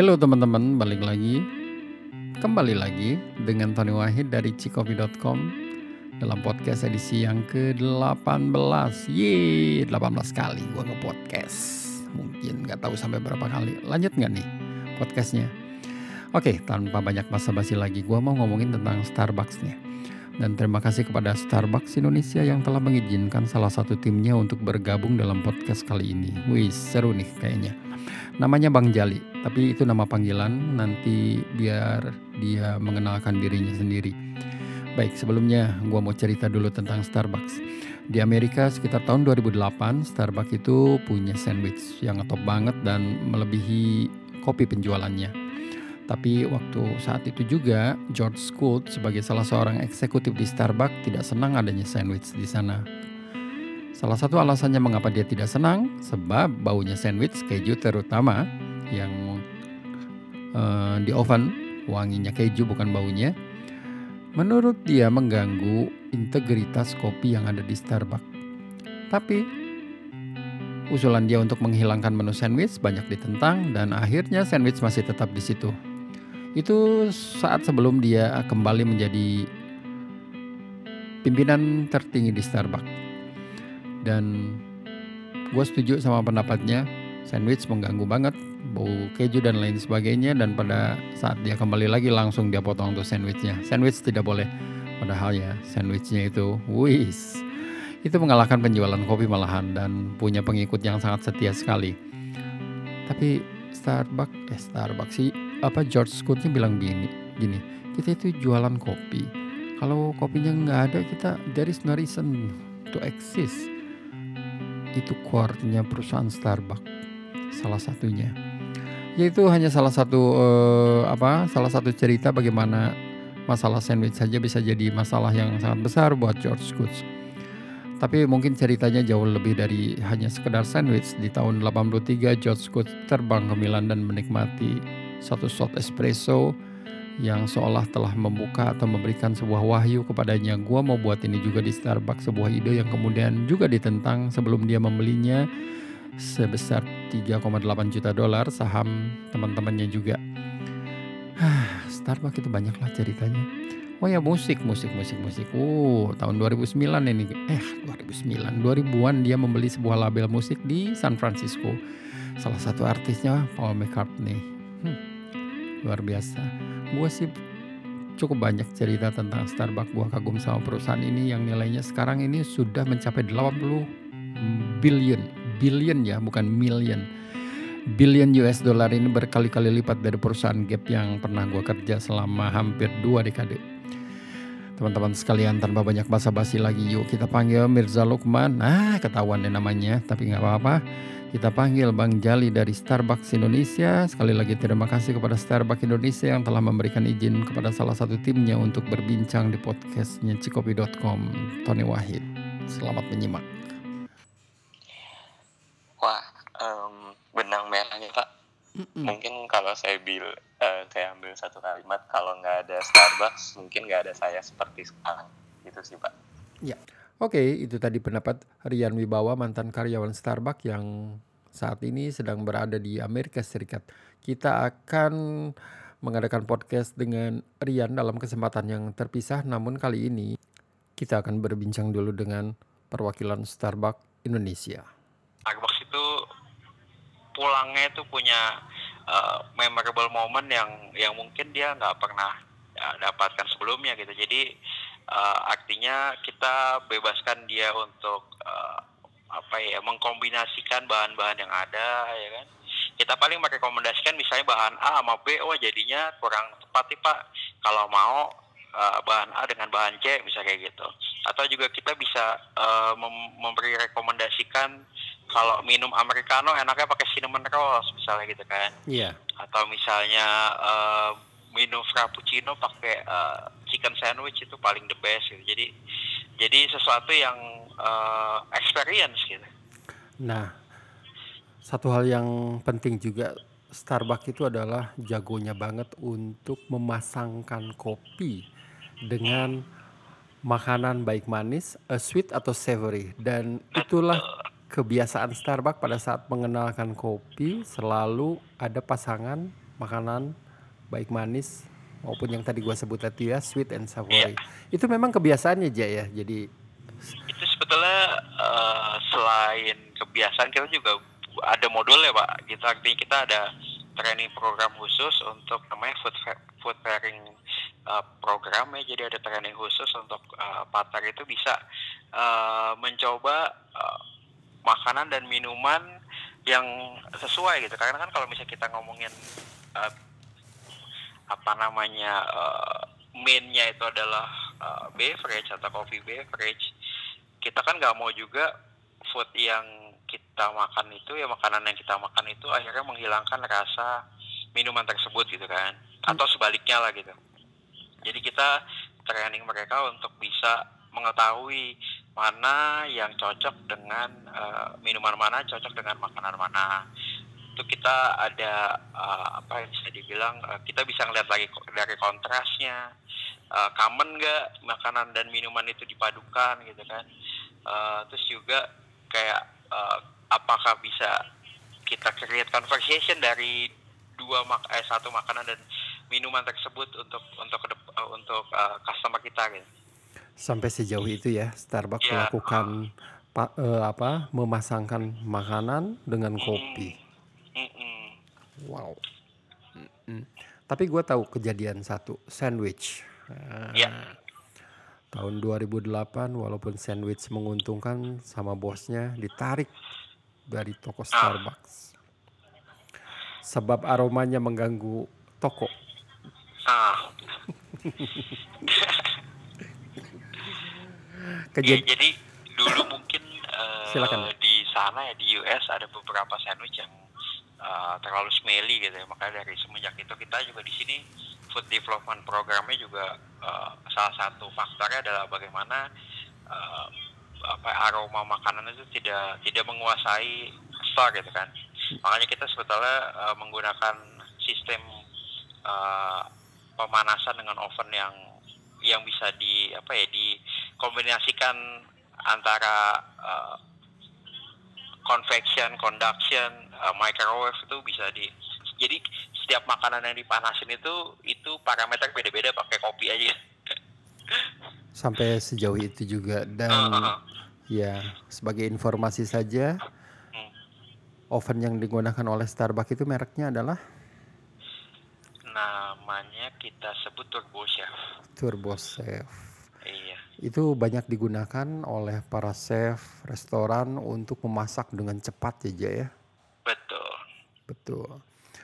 Halo teman-teman, balik lagi. Kembali lagi dengan Tony Wahid dari cikopi.com dalam podcast edisi yang ke-18. Yeay, 18 kali gua nge-podcast. Mungkin nggak tahu sampai berapa kali. Lanjut nggak nih podcastnya? Oke, tanpa banyak basa-basi lagi, gua mau ngomongin tentang Starbucks nih. Dan terima kasih kepada Starbucks Indonesia yang telah mengizinkan salah satu timnya untuk bergabung dalam podcast kali ini. Wih, seru nih kayaknya. Namanya Bang Jali, tapi itu nama panggilan nanti biar dia mengenalkan dirinya sendiri. Baik, sebelumnya gua mau cerita dulu tentang Starbucks. Di Amerika sekitar tahun 2008, Starbucks itu punya sandwich yang ngetop banget dan melebihi kopi penjualannya. Tapi waktu saat itu juga George Scoot sebagai salah seorang eksekutif di Starbucks tidak senang adanya sandwich di sana. Salah satu alasannya mengapa dia tidak senang sebab baunya sandwich keju terutama yang uh, di oven wanginya keju bukan baunya. Menurut dia mengganggu integritas kopi yang ada di Starbucks. Tapi usulan dia untuk menghilangkan menu sandwich banyak ditentang dan akhirnya sandwich masih tetap di situ. Itu saat sebelum dia kembali menjadi pimpinan tertinggi di Starbucks. Dan gue setuju sama pendapatnya, sandwich mengganggu banget, bau keju dan lain sebagainya. Dan pada saat dia kembali lagi langsung dia potong tuh sandwichnya. Sandwich tidak boleh, padahal ya sandwichnya itu, wis, itu mengalahkan penjualan kopi malahan dan punya pengikut yang sangat setia sekali. Tapi Starbucks, eh Starbucks sih apa George Scootnya bilang gini, gini kita itu jualan kopi. Kalau kopinya nggak ada kita there is no reason to exist. Itu core-nya perusahaan Starbucks salah satunya. Yaitu hanya salah satu uh, apa salah satu cerita bagaimana masalah sandwich saja bisa jadi masalah yang sangat besar buat George Scoots. Tapi mungkin ceritanya jauh lebih dari hanya sekedar sandwich. Di tahun 83 George Scoots terbang ke Milan dan menikmati satu shot espresso yang seolah telah membuka atau memberikan sebuah wahyu kepadanya. Gua mau buat ini juga di Starbucks, sebuah ide yang kemudian juga ditentang sebelum dia membelinya sebesar 3,8 juta dolar saham teman-temannya juga. Starbucks itu banyaklah ceritanya. Oh ya musik, musik, musik, musik. Oh tahun 2009 ini, eh 2009, 2000-an dia membeli sebuah label musik di San Francisco. Salah satu artisnya Paul McCartney. Hmm, luar biasa. Gue sih cukup banyak cerita tentang Starbucks. Gue kagum sama perusahaan ini yang nilainya sekarang ini sudah mencapai 80 billion. Billion ya, bukan million. Billion US dollar ini berkali-kali lipat dari perusahaan Gap yang pernah gue kerja selama hampir dua dekade. Teman-teman sekalian tanpa banyak basa-basi lagi yuk kita panggil Mirza Lukman. Ah ketahuan deh namanya tapi nggak apa-apa. Kita panggil Bang Jali dari Starbucks Indonesia. Sekali lagi terima kasih kepada Starbucks Indonesia yang telah memberikan izin kepada salah satu timnya untuk berbincang di podcastnya cikopi.com. Tony Wahid. Selamat menyimak. Mm-mm. Mungkin kalau saya bil, uh, saya ambil satu kalimat, kalau nggak ada Starbucks, mungkin nggak ada saya seperti sekarang. Itu sih Pak. Ya, oke okay, itu tadi pendapat Rian Wibawa mantan karyawan Starbucks yang saat ini sedang berada di Amerika Serikat. Kita akan mengadakan podcast dengan Rian dalam kesempatan yang terpisah, namun kali ini kita akan berbincang dulu dengan perwakilan Starbucks Indonesia. Pulangnya itu punya uh, memorable moment yang yang mungkin dia nggak pernah ya, dapatkan sebelumnya gitu. Jadi uh, artinya kita bebaskan dia untuk uh, apa ya mengkombinasikan bahan-bahan yang ada ya kan. Kita paling merekomendasikan misalnya bahan A sama B, oh jadinya kurang tepat nih Pak. Kalau mau uh, bahan A dengan bahan C misalnya kayak gitu. Atau juga kita bisa uh, mem memberi rekomendasikan kalau minum americano enaknya pakai cinnamon rolls misalnya gitu kan. Iya. Yeah. Atau misalnya uh, minum frappuccino pakai uh, chicken sandwich itu paling the best gitu. Jadi jadi sesuatu yang uh, experience gitu. Nah, satu hal yang penting juga Starbucks itu adalah jagonya banget untuk memasangkan kopi dengan makanan baik manis, uh, sweet atau savory dan itulah kebiasaan Starbucks pada saat mengenalkan kopi selalu ada pasangan makanan baik manis maupun yang tadi gua sebut tadi ya sweet and savory. Itu memang kebiasaannya aja ya. Jadi itu sebetulnya eh, selain kebiasaan kita juga ada modul ya pak gitu artinya kita ada training program khusus untuk namanya food food pairing uh, program ya jadi ada training khusus untuk uh, itu bisa uh, mencoba uh, makanan dan minuman yang sesuai gitu. Karena kan kalau misalnya kita ngomongin uh, apa namanya uh, mainnya itu adalah uh, beverage atau coffee beverage kita kan nggak mau juga food yang kita makan itu ya makanan yang kita makan itu akhirnya menghilangkan rasa minuman tersebut gitu kan. Atau sebaliknya lah gitu jadi kita training mereka untuk bisa mengetahui mana yang cocok dengan uh, minuman mana cocok dengan makanan mana. Itu kita ada uh, apa yang bisa dibilang uh, kita bisa ngeliat lagi dari kontrasnya. Uh, common nggak makanan dan minuman itu dipadukan gitu kan. Uh, terus juga kayak uh, apakah bisa kita create conversation dari dua mak eh, satu makanan dan minuman tersebut untuk untuk uh, untuk uh, customer kita gitu. Sampai sejauh itu ya Starbucks Ya. melakukan pa- eh, apa memasangkan makanan dengan kopi. Mm-mm. Wow. Mm-mm. Tapi gue tahu kejadian satu sandwich. Ah, Ya. Tahun 2008 walaupun sandwich menguntungkan sama bosnya ditarik dari toko Starbucks. Sebab aromanya mengganggu toko. Ah, ya, jadi dulu mungkin uh, Silakan. di sana ya di US ada beberapa sandwich yang uh, terlalu smelly gitu ya. Makanya dari semenjak itu kita juga di sini food development programnya juga uh, salah satu faktornya adalah bagaimana uh, apa aroma makanan itu tidak tidak menguasai store gitu kan. Makanya kita sebetulnya uh, menggunakan sistem uh, pemanasan dengan oven yang yang bisa di apa ya dikombinasikan antara uh, convection, conduction, uh, microwave itu bisa di jadi setiap makanan yang dipanasin itu itu parameter beda-beda pakai kopi aja. sampai sejauh itu juga dan Heeh. ya sebagai informasi saja Hmm. oven yang digunakan oleh Starbucks itu mereknya adalah Namanya kita sebut turbo chef. Turbo Chef. Iya. Itu banyak digunakan oleh para chef restoran untuk memasak dengan cepat ya ya. Betul. Betul.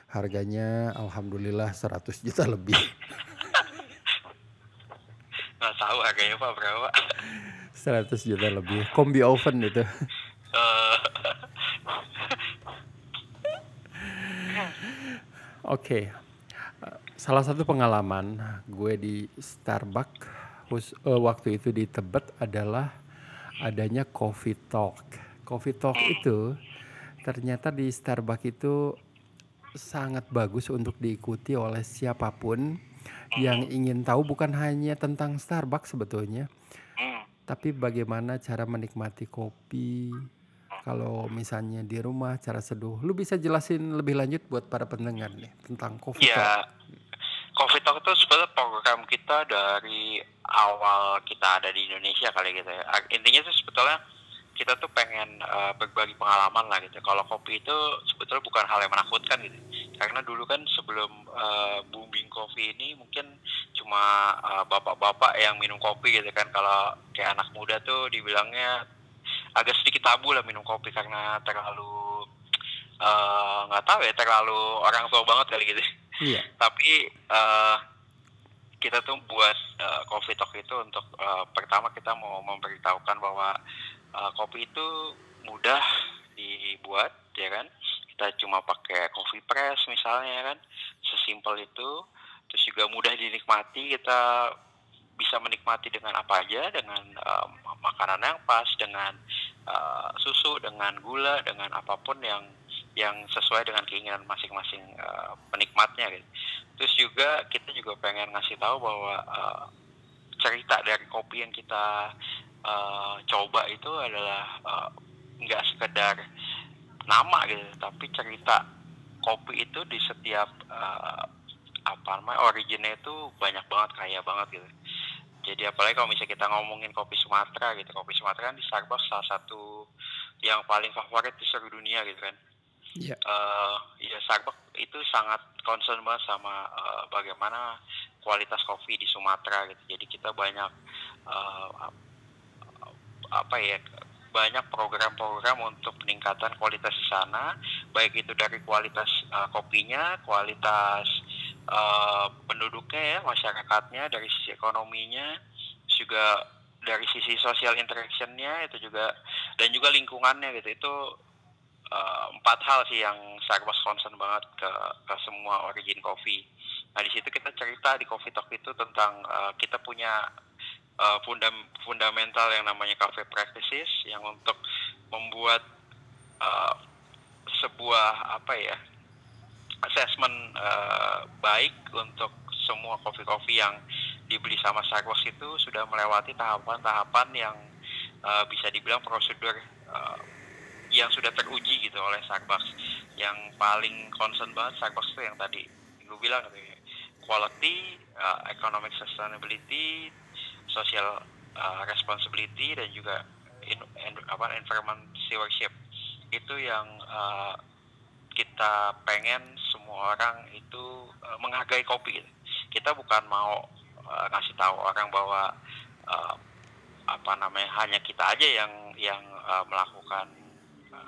Harganya alhamdulillah 100 juta lebih. Nggak tahu harganya Pak berapa. 100 juta lebih. Kombi oven itu. Eh, Oke. Eh, Salah satu pengalaman gue di Starbucks hus- eh, waktu itu di Tebet adalah adanya coffee talk. Coffee talk itu ternyata di Starbucks itu sangat bagus untuk diikuti oleh siapa pun yang ingin tahu bukan hanya tentang Starbucks sebetulnya, tapi bagaimana cara menikmati kopi. Kalau misalnya di rumah cara seduh, lu bisa jelasin lebih lanjut buat para pendengar nih tentang coffee talk. Coffee Talk itu sebenarnya program kita dari awal kita ada di Indonesia kali gitu ya. Intinya tuh sebetulnya kita tuh pengen eh, berbagi pengalaman lah gitu. Kalau kopi itu sebetulnya bukan hal yang menakutkan gitu. Karena dulu kan sebelum eh, booming kopi ini mungkin cuma eh, bapak-bapak yang minum kopi gitu kan. Kalau kayak anak muda tuh dibilangnya agak sedikit tabu lah minum kopi karena terlalu nggak tahu ya terlalu orang tua banget kali gitu Iya. tapi eh, kita tuh buat eh, coffee talk itu untuk eh, pertama kita mau memberitahukan bahwa eh, kopi itu mudah dibuat ya kan? Kita cuma pakai coffee press misalnya ya kan? Sesimpel itu terus juga mudah dinikmati. Kita bisa menikmati dengan apa aja dengan eh, makanan yang pas dengan eh, susu dengan gula dengan apa pun yang yang sesuai dengan keinginan masing-masing eh, penikmatnya gitu. Terus juga kita juga pengen ngasih tahu bahwa eh, cerita dari kopi yang kita eh, coba itu adalah nggak sekedar nama gitu, tapi cerita kopi itu di setiap uh, apa namanya originnya itu banyak banget kaya banget gitu. Jadi apalagi kalau misalnya kita ngomongin kopi Sumatera gitu. Kopi Sumatera kan di Starbucks salah satu yang paling favorit di seluruh dunia gitu kan Iya. uh, ya Starbucks itu sangat concern banget sama uh, bagaimana kualitas kopi di Sumatera gitu. Jadi kita banyak uh, apa ya banyak program-program untuk peningkatan kualitas di sana. Baik itu dari kualitas uh, kopinya kualitas uh, penduduknya ya masyarakatnya dari sisi ekonominya juga dari sisi social interactionnya itu juga dan juga lingkungannya gitu. Itu empat hal sih yang Starbucks concern banget ke, ke semua origin coffee. Nah di situ kita cerita di Coffee Talk itu tentang uh, kita punya uh, fundam, fundamental yang namanya cafe practices yang untuk membuat uh, sebuah apa ya assessment uh, baik untuk semua kopi-kopi yang dibeli sama Starbucks itu sudah melewati tahapan-tahapan yang uh, bisa dibilang prosedur uh, yang sudah teruji gitu oleh Starbucks. Yang paling concern banget Starbucks itu yang tadi gue bilang gitu, quality, uh, economic sustainability, social uh, responsibility dan juga in, in, apa environment stewardship itu yang uh, kita pengen semua orang itu uh, menghargai kopi. Gitu. Kita bukan mau uh, ngasih tahu orang bahwa uh, apa namanya hanya kita aja yang yang uh, melakukan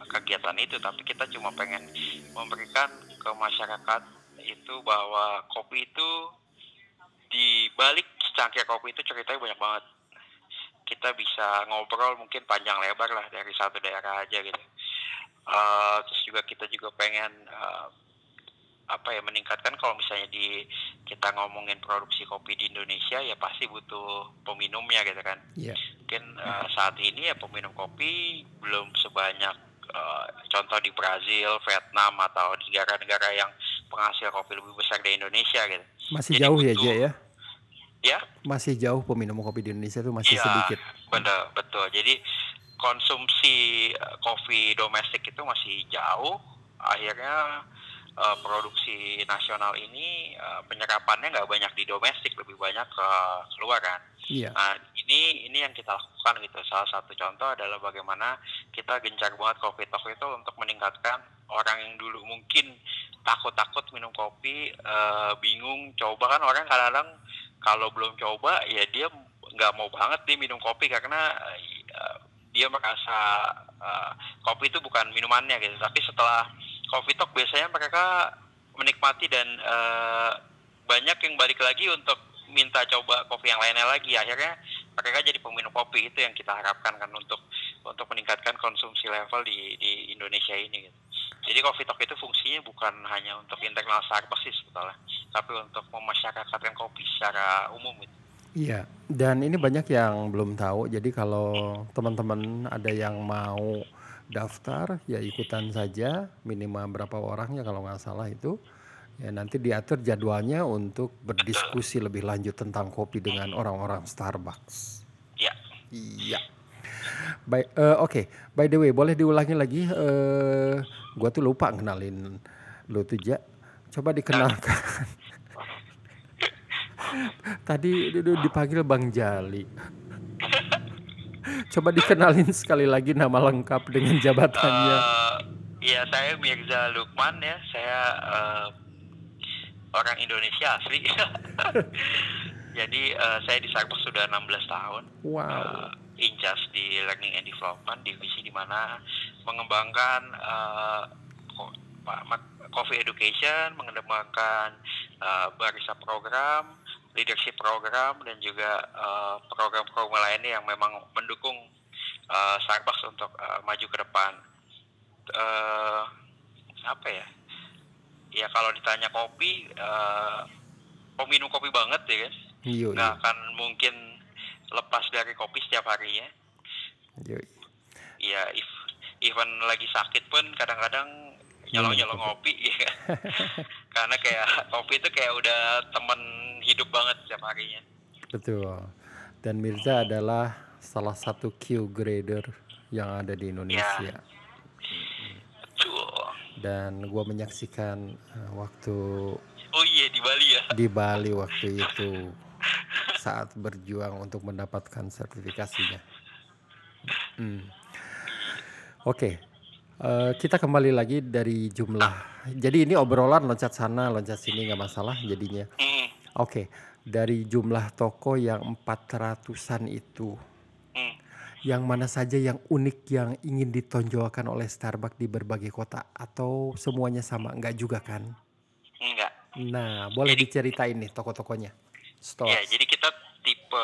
kegiatan itu, tapi kita cuma pengen memberikan ke masyarakat itu bahwa kopi itu di balik secangkir kopi itu ceritanya banyak banget. Kita bisa ngobrol mungkin panjang lebar lah dari satu daerah aja gitu. Uh, terus juga kita juga pengen uh, apa ya meningkatkan kalau misalnya di kita ngomongin produksi kopi di Indonesia ya pasti butuh peminumnya gitu kan. Yeah. Mungkin uh, saat ini ya peminum kopi belum sebanyak uh, contoh di Brazil, Vietnam atau di negara-negara yang penghasil kopi lebih besar dari Indonesia gitu. Masih Jadi jauh ya, butuh, ya Jay ya? Ya. Masih jauh peminum kopi di Indonesia itu masih ya, sedikit. Benar, betul. Jadi konsumsi kopi domestik itu masih jauh. Akhirnya uh, produksi nasional ini uh, penyerapannya nggak banyak di domestik, lebih banyak ke luar kan. Iya. Nah ini ini yang kita lakukan gitu. Salah satu contoh adalah bagaimana kita gencar banget kopi talk itu untuk meningkatkan orang yang dulu mungkin takut-takut minum kopi, uh, bingung coba kan orang kadang-kadang kalau belum coba ya dia nggak mau banget dia minum kopi karena uh, dia merasa uh, kopi itu bukan minumannya gitu. Tapi setelah Coffee Talk biasanya mereka menikmati dan uh, banyak yang balik lagi untuk minta coba kopi yang lainnya lagi akhirnya mereka jadi peminum kopi itu yang kita harapkan kan untuk untuk meningkatkan konsumsi level di di Indonesia ini gitu. Jadi Coffee Talk itu fungsinya bukan hanya untuk internal Starbucks sih sebetulnya, tapi untuk memasyarakatkan kopi secara umum gitu. Iya, dan ini banyak yang belum tahu. Jadi kalau teman-teman ada yang mau daftar ya ikutan saja minimal berapa orang ya kalau nggak salah itu ya nanti diatur jadwalnya untuk berdiskusi lebih lanjut tentang kopi dengan orang-orang Starbucks. Iya. Iya. Baik, uh, oke. Okay. By the way, boleh diulangi lagi? Uh, gua tuh lupa kenalin lu tuh ja. Coba dikenalkan. Tadi dipanggil Bang Jali. Coba dikenalin sekali lagi nama lengkap dengan jabatannya. Uh, ya saya Mirza Lukman ya. Saya uh, orang Indonesia asli. Jadi uh, saya di Starbucks sudah 16 tahun. Wow. Uh, Incas di Learning and Development divisi di mana mengembangkan uh, coffee education, mengembangkan uh, barista program, leadership program dan juga uh, program-program lainnya yang memang mendukung uh, Starbucks untuk uh, maju ke depan. Uh, apa ya? Ya kalau ditanya kopi, uh, peminum kopi banget ya kan? Iya. Nggak akan mungkin lepas dari kopi setiap harinya. Iya. Ya, if even lagi sakit pun kadang-kadang nyolong-nyolong ngopi ya. Karena kayak kopi itu kayak udah temen hidup banget setiap harinya. Betul. Dan Mirza adalah salah satu Q grader yang ada di Indonesia. Ya. Betul. dan gue menyaksikan uh, waktu Oh iya di Bali ya. di Bali waktu itu saat berjuang untuk mendapatkan sertifikasinya. Hmm. Oke, uh, kita kembali lagi dari jumlah. Jadi ini obrolan loncat sana, loncat sini nggak masalah jadinya. Oke, dari jumlah toko yang 400-an itu, hmm. yang mana saja yang unik yang ingin ditonjolkan oleh Starbucks di berbagai kota atau semuanya sama? Enggak juga kan? Enggak. Nah, boleh Jadi- diceritain nih toko-tokonya. Store. Ya, jadi kita tipe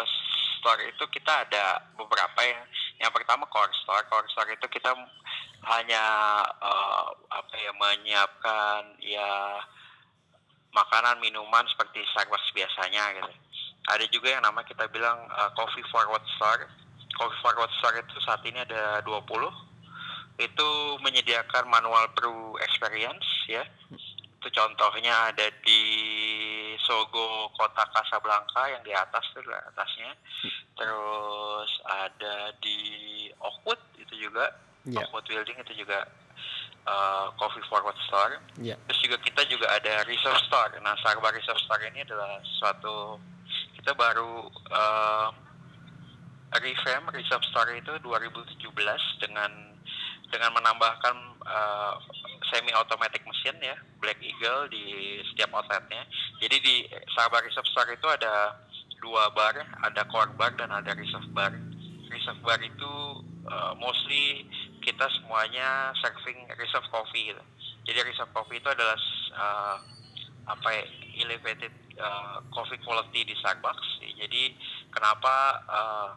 store itu kita ada beberapa ya. Yang pertama core store. Core store itu kita hanya eh, apa ya menyiapkan ya makanan minuman seperti Starbucks biasanya gitu. Ada juga yang nama kita bilang eh, coffee forward store. Coffee forward store itu saat ini ada 20. Itu menyediakan manual brew experience ya. Itu contohnya ada di Sogo kota Casablanca yang di atas tuh di atasnya. Terus ada di Oakwood itu juga Ya, Oakwood Building itu juga uh, coffee forward store. ya. Terus juga kita juga ada reserve store. Nah, Starbucks reserve store ini adalah suatu kita baru uh, revamp reserve store itu 2017 dengan dengan menambahkan uh, semi automatic mesin ya Black Eagle di setiap outletnya. Jadi di Starbucks reserve store itu ada dua bar, ada core bar dan ada reserve bar. Reserve bar itu uh, mostly kita semuanya serving reserve coffee gitu. Jadi reserve coffee itu adalah uh, apa ya, elevated uh, coffee quality di Starbucks. Jadi kenapa uh,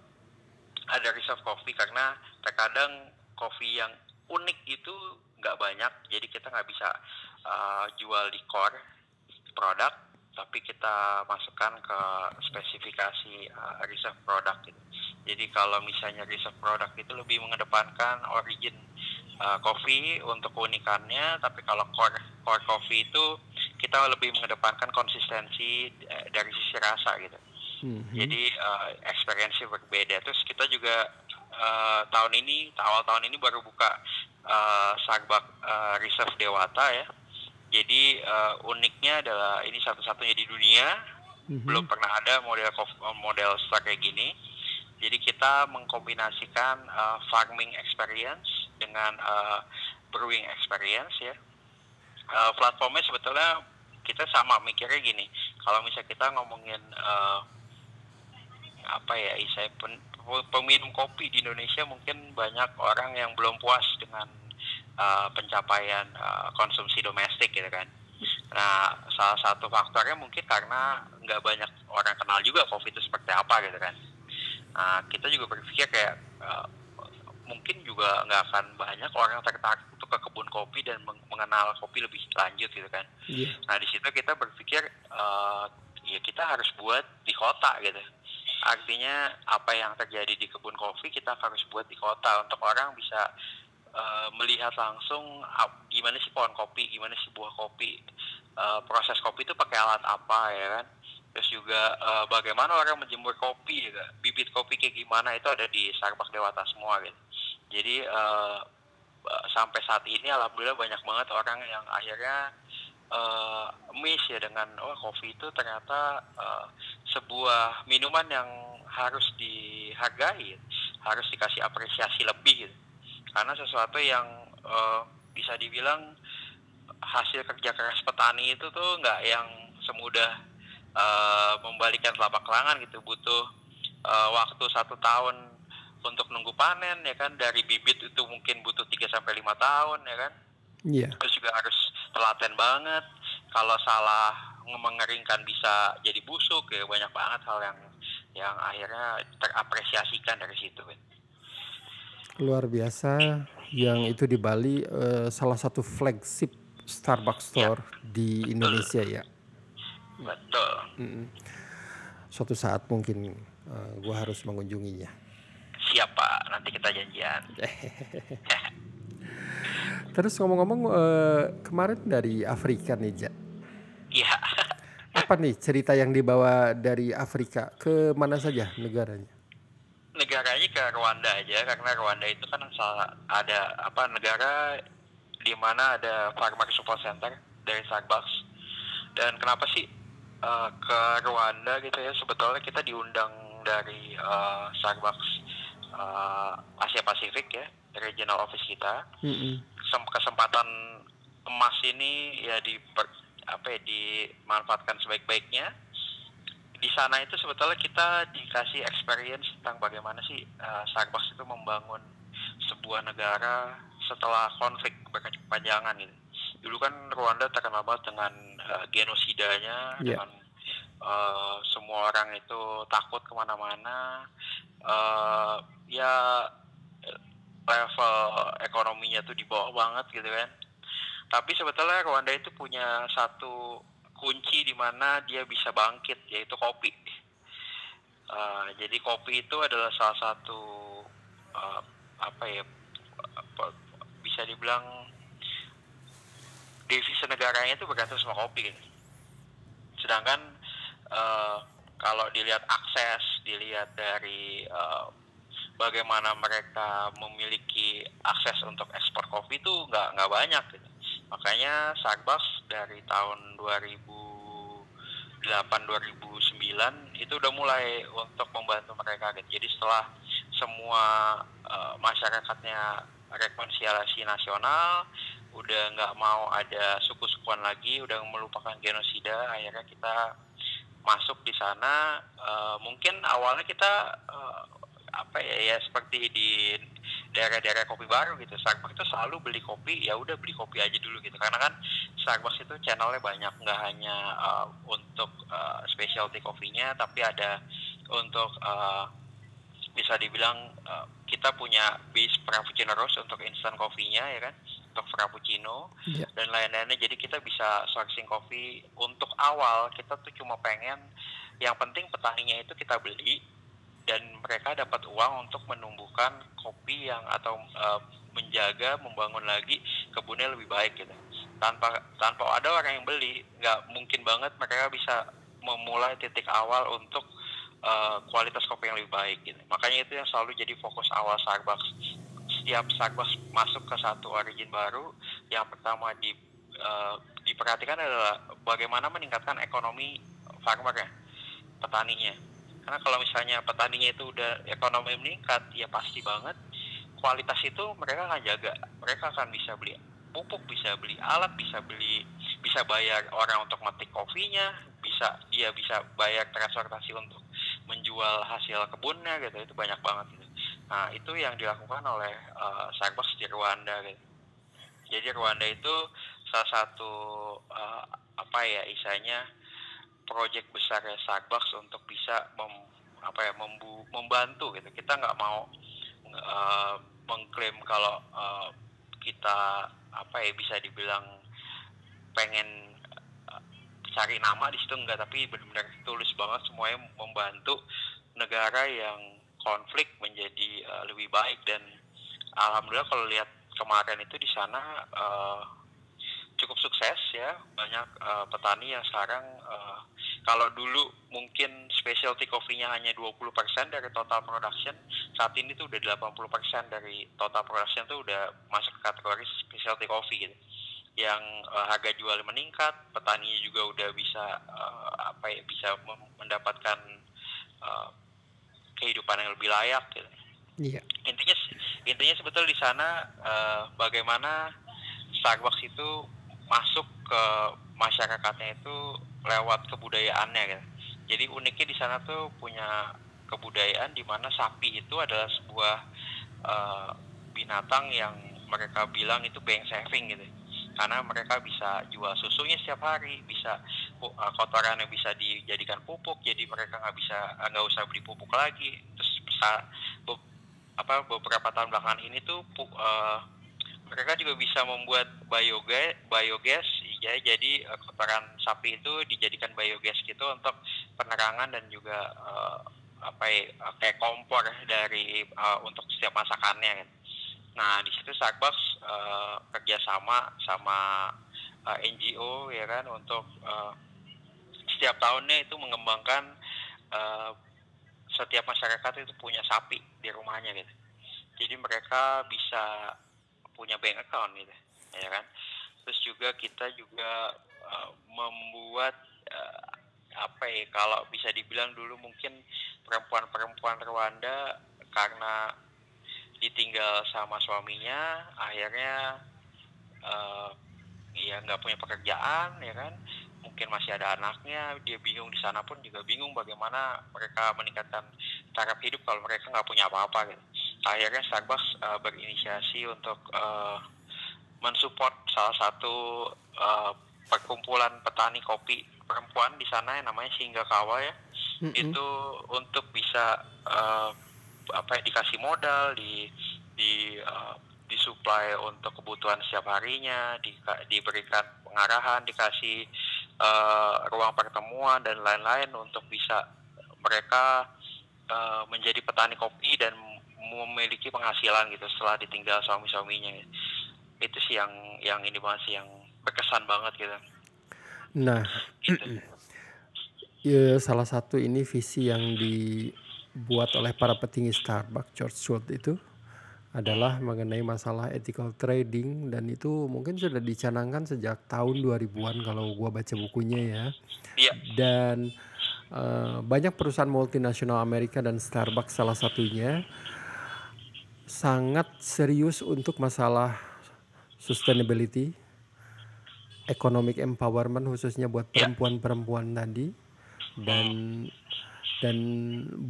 ada reserve coffee karena terkadang kopi yang unik itu nggak banyak, jadi kita nggak bisa uh, jual di core produk, tapi kita masukkan ke spesifikasi uh, reserve produk gitu. Jadi kalau misalnya reserve produk itu lebih mengedepankan origin uh, kopi untuk keunikannya, tapi kalau core core coffee itu kita lebih mengedepankan konsistensi dari sisi rasa gitu. Mhm. Jadi uh, experience berbeda. Terus kita juga uh, tahun ini, awal tahun ini baru buka uh, uh, Reserve Dewata ya. Jadi uh, uniknya adalah ini satu-satunya di dunia, Mhm. belum pernah ada model model store kayak gini. Jadi kita mengkombinasikan uh, farming experience dengan uh, brewing experience ya. Uh, platformnya sebetulnya kita sama mikirnya gini. Kalau misalnya kita ngomongin uh, apa ya saya pen- peminum kopi di Indonesia mungkin banyak orang yang belum puas dengan uh, pencapaian uh, konsumsi domestik gitu kan. Nah, salah satu faktornya mungkin karena nggak banyak orang kenal juga kopi itu seperti apa gitu kan. Nah, kita juga berpikir kayak uh, mungkin juga nggak akan banyak orang yang tertarik untuk ke kebun kopi dan meng- mengenal kopi lebih lanjut gitu kan. Iya. Nah di situ kita berpikir eh, ya kita harus buat di kota gitu. Artinya apa yang terjadi di kebun kopi kita harus buat di kota untuk orang bisa eh, melihat langsung ap- gimana sih pohon kopi, gimana sih buah kopi, eh, proses kopi itu pakai alat apa ya kan. Terus juga eh, bagaimana orang menjemur kopi, gitu. bibit kopi kayak gimana itu ada di Starbucks Dewata semua gitu. Jadi eh, sampai saat ini alhamdulillah banyak banget orang yang akhirnya eh miss ya dengan oh kopi itu ternyata eh, sebuah minuman yang harus dihargai, harus dikasih apresiasi lebih gitu. Karena sesuatu yang eh, bisa dibilang hasil kerja keras petani itu tuh nggak yang semudah eh, membalikan telapak tangan gitu, butuh eh, waktu satu tahun untuk nunggu panen ya kan dari bibit itu mungkin butuh 3 sampai lima tahun ya kan Iya. terus juga harus telaten banget kalau salah mengeringkan bisa jadi busuk ya banyak banget hal yang yang akhirnya terapresiasikan dari situ. Luar biasa yang itu di Bali eh, salah satu flagship Starbucks store di Indonesia ya. betul Mm-mm. Suatu saat mungkin eh, gua harus mengunjunginya. siapa nanti kita janjian Terus ngomong-ngomong eh, kemarin dari Afrika nih, Ja. iya Apa nih cerita yang dibawa dari Afrika ke mana saja negaranya? negaranya ke Rwanda aja karena Rwanda itu kan salah ada apa negara di mana ada Farmer Support Center dari Starbucks. Dan kenapa sih uh, ke Rwanda gitu ya? Sebetulnya kita diundang dari uh, Starbucks uh, Asia Pasifik ya, regional office kita. Mm-hmm. Kesempatan emas ini ya di apa ya dimanfaatkan sebaik-baiknya. Di sana itu sebetulnya kita dikasih experience tentang bagaimana sih uh, Starbucks itu membangun sebuah negara setelah konflik berkepanjangan gitu dulu kan Rwanda terkenal banget dengan uh, genosidanya yeah. dengan uh, semua orang itu takut ke mana-mana uh, ya level ekonominya tuh di bawah banget gitu kan tapi sebetulnya Rwanda itu punya satu kunci di mana dia bisa bangkit yaitu kopi uh, jadi kopi itu adalah salah satu uh, apa ya bisa dibilang devisa negaranya itu bergantung sama kopi gitu. Sedangkan uh, kalau dilihat akses, dilihat dari uh, bagaimana mereka memiliki akses untuk ekspor kopi itu nggak nggak banyak gitu. Makanya Starbucks dari tahun 2008 2009 itu udah mulai untuk membantu mereka gitu. Jadi setelah semua uh, masyarakatnya rekonsiliasi nasional, udah nggak mau ada suku-sukuan lagi, udah melupakan genosida, akhirnya kita masuk di sana. Uh, mungkin awalnya kita uh, apa ya ya seperti di daerah-daerah kopi baru gitu. Starbucks itu selalu beli kopi, ya udah beli kopi aja dulu gitu. Karena kan Starbucks itu channelnya banyak, nggak hanya uh, untuk uh, specialty kopinya, tapi ada untuk uh, bisa dibilang uh, kita punya base frappuccino roast untuk instant coffee-nya ya kan untuk frappuccino yeah. dan lain-lainnya jadi kita bisa sourcing kopi untuk awal kita tuh cuma pengen yang penting petaninya itu kita beli dan mereka dapat uang untuk menumbuhkan kopi yang atau uh, menjaga membangun lagi kebunnya lebih baik gitu tanpa tanpa ada orang yang beli nggak mungkin banget mereka bisa memulai titik awal untuk uh, kualitas kopi yang lebih baik gitu. Makanya itu yang selalu jadi fokus awal Starbucks. Setiap Starbucks masuk ke satu origin baru, yang pertama di uh, diperhatikan adalah bagaimana meningkatkan ekonomi farmer ya, petaninya. Karena kalau misalnya petaninya itu udah ekonomi meningkat, ya pasti banget kualitas itu mereka akan jaga. Mereka akan bisa beli pupuk, bisa beli alat, bisa beli bisa bayar orang untuk metik kopinya, bisa dia bisa bayar transportasi untuk menjual hasil kebunnya gitu itu banyak banget gitu. Nah itu yang dilakukan oleh uh, Starbucks di Rwanda gitu. Jadi Rwanda itu salah satu uh, apa ya isanya proyek besar ya Starbucks untuk bisa mem, apa ya membu, membantu gitu. Kita nggak mau uh, mengklaim kalau uh, kita apa ya bisa dibilang pengen cari nama di situ enggak tapi benar-benar tulus banget semuanya membantu negara yang konflik menjadi uh, lebih baik dan alhamdulillah kalau lihat kemarin itu di sana uh, cukup sukses ya banyak uh, petani yang sekarang uh, kalau dulu mungkin specialty coffee-nya hanya 20% dari total production saat ini tuh udah 80% dari total production tuh udah masuk ke kategori specialty coffee gitu yang uh, harga jual meningkat, petani juga udah bisa uh, apa ya bisa mendapatkan uh, kehidupan yang lebih layak. Gitu. Iya. Intinya intinya sebetulnya di sana uh, bagaimana Starbucks itu masuk ke masyarakatnya itu lewat kebudayaannya gitu. Jadi uniknya di sana tuh punya kebudayaan di mana sapi itu adalah sebuah uh, binatang yang mereka bilang itu bank saving gitu karena mereka bisa jual susunya setiap hari bisa uh, kotorannya bisa dijadikan pupuk jadi mereka nggak bisa nggak usah beli pupuk lagi terus bisa apa beberapa tahun belakangan ini tuh uh, mereka juga bisa membuat biogas biogas ya jadi uh, kotoran sapi itu dijadikan biogas gitu untuk penerangan dan juga uh, apa ya, kayak kompor dari uh, untuk setiap masakannya gitu. Nah di situ Starbucks uh, kerjasama sama uh, eh, NGO ya kan untuk uh, setiap tahunnya itu mengembangkan uh, setiap masyarakat itu punya sapi di rumahnya gitu. Jadi mereka bisa punya bank account gitu. ya kan terus juga kita juga uh, membuat uh, apa ya kalau bisa dibilang dulu mungkin perempuan-perempuan Rwanda karena ditinggal sama suaminya akhirnya uh, ya nggak punya pekerjaan ya kan mungkin masih ada anaknya dia bingung di sana pun juga bingung bagaimana mereka meningkatkan taraf hidup kalau mereka nggak punya apa-apa gitu akhirnya Starbucks uh, berinisiasi untuk uh, mensupport salah satu uh, perkumpulan petani kopi perempuan di sana yang namanya Kawa ya mm-hmm. itu untuk bisa uh, apa ya, dikasih modal di di uh, disuplai untuk kebutuhan setiap harinya di, diberikan pengarahan dikasih uh, ruang pertemuan dan lain-lain untuk bisa mereka uh, menjadi petani kopi dan memiliki penghasilan gitu setelah ditinggal suami-suaminya itu sih yang yang ini banget sih yang berkesan banget gitu nah gitu. ya, salah satu ini visi yang dibuat oleh para petinggi Starbucks George Schultz itu adalah mengenai masalah ethical trading dan itu mungkin sudah dicanangkan sejak tahun 2000-an kalau gua baca bukunya ya. Iya. Dan uh, banyak perusahaan multinasional Amerika dan Starbucks salah satunya sangat serius untuk masalah sustainability, economic empowerment khususnya buat ya. perempuan-perempuan tadi. Dan dan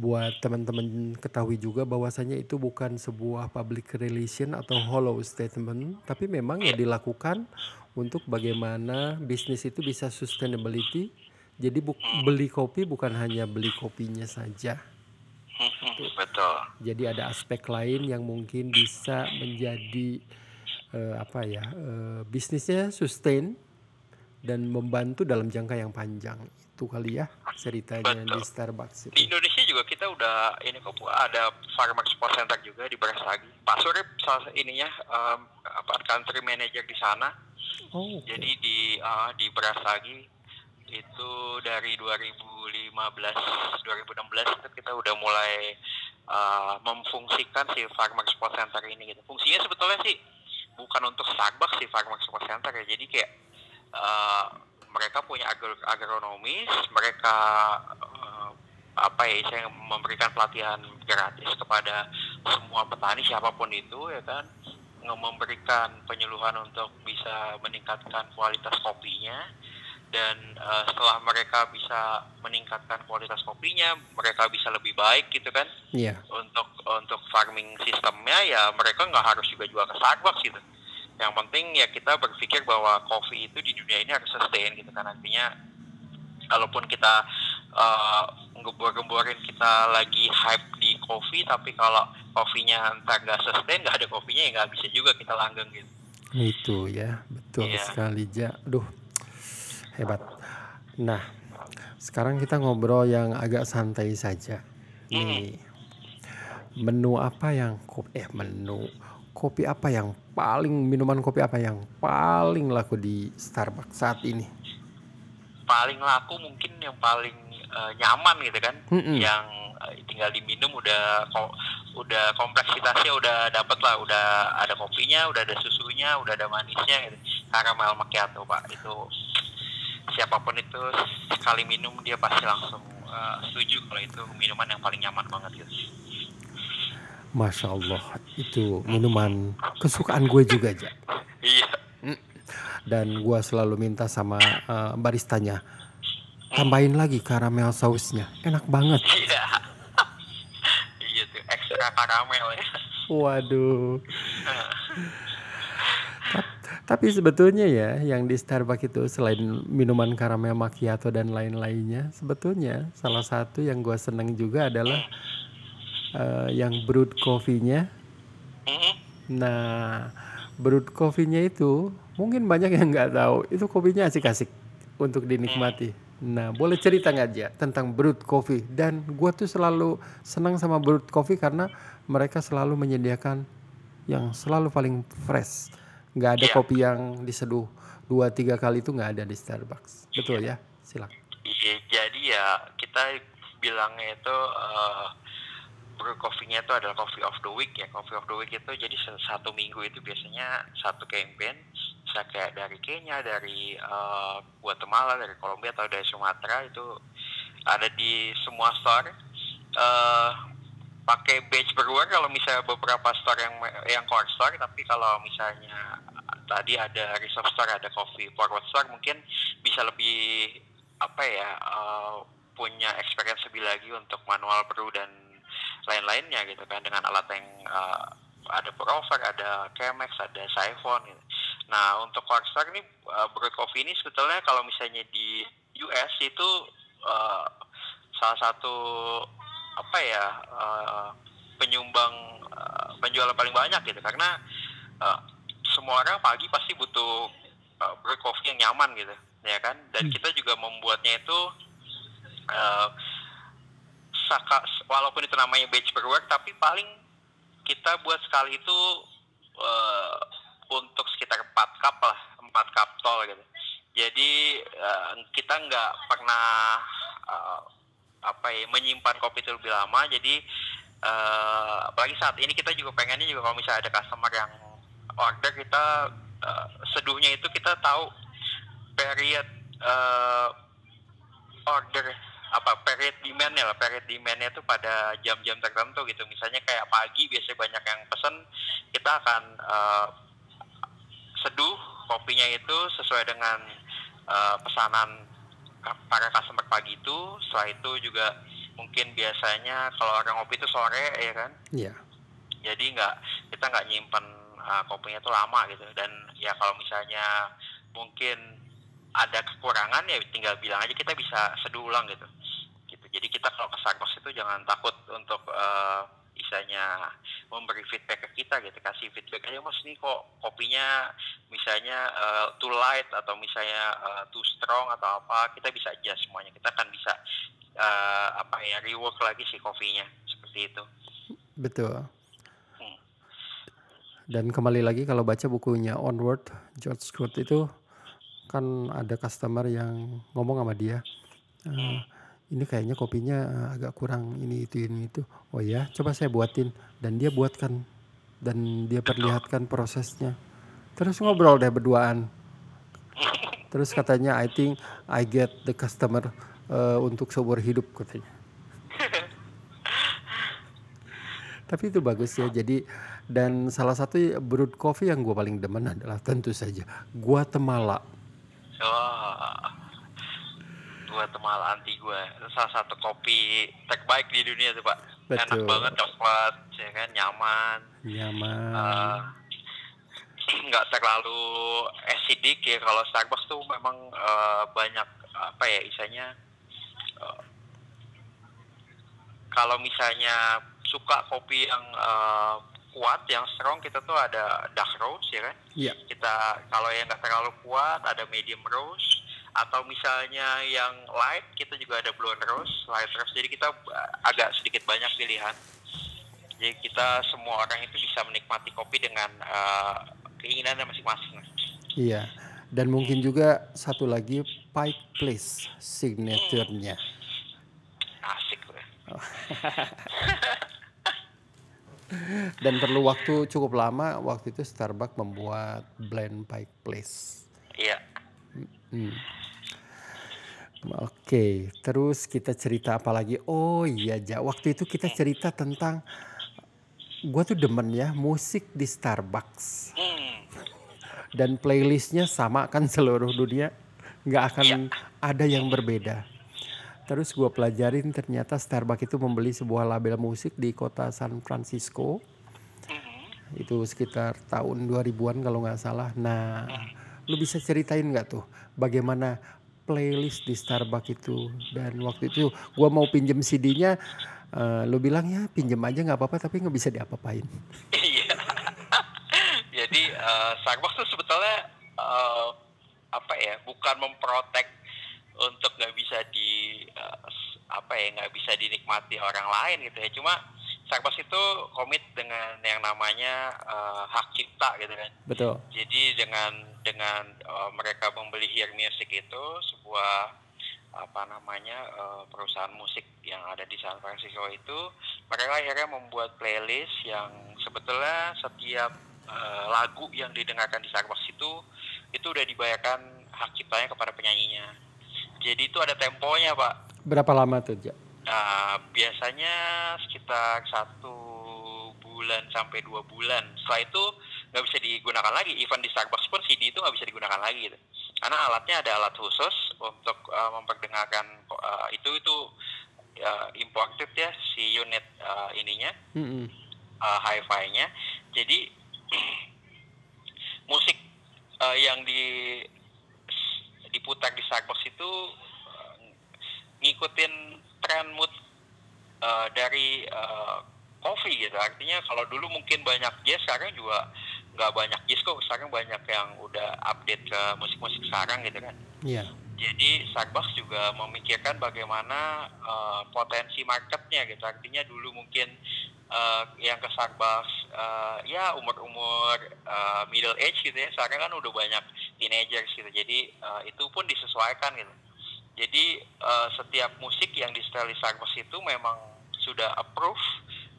buat teman-teman ketahui juga bahwasanya itu bukan sebuah public relation atau hollow statement tapi memang ya. dilakukan untuk bagaimana bisnis itu bisa sustainability. Jadi bu beli kopi bukan hanya beli kopinya saja Betul. Jadi ada aspek lain yang mungkin bisa menjadi uh, apa ya uh, bisnisnya sustain dan membantu dalam jangka yang panjang itu kali ya ceritanya Betul. di Starbucks itu. Di Indonesia juga kita udah ini kok ada Farmer Sport Center juga di Brastagi. Pak Surip salah ininya um, apa country manager di sana. Oh, okay. Jadi di uh, di Brastagi itu dari 2015 2016 itu kita udah mulai uh, memfungsikan si Farmer Sport Center ini gitu. Fungsinya sebetulnya sih bukan untuk Starbucks si Farmer Sport Center ya. Jadi kayak uh, mereka punya agro agronomis, mereka uh, apa ya saya memberikan pelatihan gratis kepada semua petani siapa pun itu ya kan memberikan penyuluhan untuk bisa meningkatkan kualitas kopinya dan uh, setelah mereka bisa meningkatkan kualitas kopinya, mereka bisa lebih baik gitu kan. Iya. Yeah. Untuk untuk farming sistemnya ya mereka nggak harus juga jual ke Starbucks gitu. Yang penting ya kita berpikir bahwa kopi itu di dunia ini harus sustain gitu kan. Artinya kalaupun kita uh, gembor-gemborin kita lagi hype di kopi, tapi kalau kopinya ntar nggak sustain, nggak ada kopinya ya nggak bisa juga kita langgeng gitu. Itu ya, betul yeah. sekali ja. Duh, Hebat. Nah, sekarang kita ngobrol yang agak santai saja. Nih, menu apa yang kopi eh menu kopi apa yang paling minuman kopi apa yang paling laku di Starbucks saat ini? Paling laku mungkin yang paling uh, nyaman gitu kan, mm-hmm. yang uh, tinggal diminum udah kok udah kompleksitasnya udah dapet lah, udah ada kopinya, udah ada susunya, udah ada manisnya gitu. Karamel macchiato pak itu siapa pun itu sekali minum dia pasti langsung uh, setuju kalau itu minuman yang paling nyaman banget gitu. Masya Allah itu minuman kesukaan gue juga aja. Iya. Hmm. Dan gue selalu minta sama uh, baristanya tambahin lagi karamel sausnya, enak banget. Iya. iya tuh ekstra karamel ya. Waduh. Tapi sebetulnya ya yang di Starbucks itu selain minuman karamel macchiato dan lain-lainnya, sebetulnya salah satu yang gue seneng juga adalah uh, yang brewed coffee-nya. Nah, brewed coffee-nya itu mungkin banyak yang nggak tahu, itu kopinya asik-asik untuk dinikmati. Nah, boleh cerita nggak aja tentang brewed coffee? Dan gue tuh selalu senang sama brewed coffee karena mereka selalu menyediakan yang selalu paling fresh nggak ada yeah. kopi yang diseduh dua tiga kali itu nggak ada di Starbucks betul yeah. ya silakan iya jadi ya kita bilangnya itu uh, brew coffee-nya itu adalah coffee of the week ya coffee of the week itu jadi satu minggu itu biasanya satu campaign bisa kayak dari Kenya dari uh, Guatemala dari Kolombia atau dari Sumatera itu ada di semua store uh, pakai badge brewer kalau misalnya beberapa store yang yang core store tapi kalau misalnya tadi ada reserve store ada coffee forward store mungkin bisa lebih apa ya uh, punya experience lebih lagi untuk manual brew dan lain-lainnya gitu kan dengan alat yang uh, ada Prover, ada Chemex, ada Siphon gitu. Nah untuk Corkstar ini uh, brew coffee ini sebetulnya kalau misalnya di US itu uh, salah satu apa ya uh, penyumbang uh, penjualan paling banyak gitu. Karena uh, semua orang pagi pasti butuh uh, brew coffee yang nyaman gitu ya kan? Dan hmm. kita juga membuatnya itu uh, saka, walaupun itu namanya batch brewer tapi paling kita buat sekali itu uh, untuk sekitar 4 cup lah 4 cup tol gitu. Jadi uh, kita nggak pernah uh, apa ya menyimpan kopi itu lebih lama. Jadi uh, apalagi saat ini kita juga pengennya juga kalau misalnya ada customer yang order kita uh, seduhnya itu kita tahu period uh, order apa period demandnya lah. Period demandnya itu pada jam-jam tertentu gitu. Misalnya kayak pagi biasanya banyak yang pesen kita akan uh, seduh kopinya itu sesuai dengan uh, pesanan para customer pagi itu setelah itu juga mungkin biasanya kalau orang kopi itu sore ya kan? Iya. Yeah. jadi nggak kita nggak nyimpan uh, kopinya itu lama gitu. Dan ya kalau misalnya mungkin ada kekurangan ya tinggal bilang aja kita bisa seduh ulang gitu. Gitu. Jadi kita kalau ke Starbucks itu jangan takut untuk uh, misalnya memberi feedback ke kita gitu kasih feedback aja mas ini kok kopinya misalnya uh, too light atau misalnya uh, too strong atau apa kita bisa adjust semuanya kita akan bisa uh, apa ya rework lagi si kopinya. Seperti itu. Betul. Hmm. dan kembali lagi kalau baca bukunya Onward George Scott itu kan ada customer yang ngomong sama dia uh, ini kayaknya kopinya eh, agak kurang ini itu ini itu. Oh ya coba saya buatin. Dan dia buatkan. Dan dia perlihatkan prosesnya. Terus ngobrol deh berduaan. Terus katanya I think I get the customer uh, untuk seumur hidup katanya. Tapi itu bagus ya. Jadi dan salah satu brewed coffee yang gue paling demen adalah tentu saja Guatemala. Oh Guatemala Antigua itu salah satu kopi terbaik di dunia tuh pak. Betul. enak banget coklat ya kan nyaman. Nyaman. Uh, nggak terlalu acidic ya. Kalau Starbucks tuh memang uh, banyak apa ya isanya uh, kalau misalnya suka kopi yang uh, kuat yang strong kita tuh ada dark roast ya kan? Iya. kita kalau yang nggak terlalu kuat ada medium roast atau misalnya yang light kita juga ada blonde rose light rose. Jadi kita uh, agak sedikit banyak pilihan. Jadi kita semua orang itu bisa menikmati kopi dengan uh, keinginannya masing-masing. Iya. Dan mungkin juga satu lagi Pike Place signaturenya. Hmm. asik dan perlu waktu cukup lama waktu itu Starbucks membuat blend Pike Place hmm. Oke, terus kita cerita apa lagi? Oh iya, Ja. Waktu itu kita cerita tentang gue tuh demen ya musik di Starbucks. Dan playlistnya sama kan seluruh dunia, nggak akan ya. ada yang berbeda. Terus gue pelajarin ternyata Starbucks itu membeli sebuah label musik di kota San Francisco. Mm-hmm. Itu sekitar tahun 2000-an kalau nggak salah. Nah, lu bisa ceritain nggak tuh bagaimana playlist di Starbucks itu dan waktu itu gue mau pinjem CD-nya uh, lu bilang ya pinjem aja nggak apa-apa tapi nggak bisa diapa-apain iya jadi uh, Starbucks tuh sebetulnya uh, apa ya bukan memprotek untuk nggak bisa di uh, apa ya nggak bisa dinikmati orang lain gitu ya cuma Starbucks itu komit dengan yang namanya uh, hak cipta gitu kan. Betul. Jadi dengan dengan uh, mereka membeli Hear Music itu sebuah apa namanya uh, perusahaan musik yang ada di San Francisco itu mereka akhirnya membuat playlist yang sebetulnya setiap uh, lagu yang didengarkan di Starbucks itu itu udah dibayarkan hak ciptanya kepada penyanyinya. Jadi itu ada temponya pak. Berapa lama tuh, Ja? Nah, biasanya sekitar satu bulan sampai dua bulan. Setelah itu nggak bisa digunakan lagi. Even di Starbucks pun CD itu nggak bisa digunakan lagi gitu. Karena alatnya ada alat khusus untuk uh, memperdengarkan uh, itu itu uh, imported ya si unit uh, ininya, Mm -mm. uh, hi-fi-nya. Jadi musik uh, yang di diputar di Starbucks itu uh, ngikutin tren mood uh, dari uh, coffee gitu. Artinya kalau dulu mungkin banyak jazz, sekarang juga nggak banyak jazz kok. Sekarang banyak yang udah update ke musik-musik sekarang gitu kan. Iya. Jadi Starbucks juga memikirkan bagaimana uh, potensi marketnya gitu. Artinya dulu mungkin uh, yang ke Starbucks uh, ya umur-umur uh, middle age gitu ya. Sekarang kan udah banyak teenagers gitu. Jadi uh, itu pun disesuaikan gitu. Jadi uh, setiap musik yang di setel di Starbucks itu memang sudah approve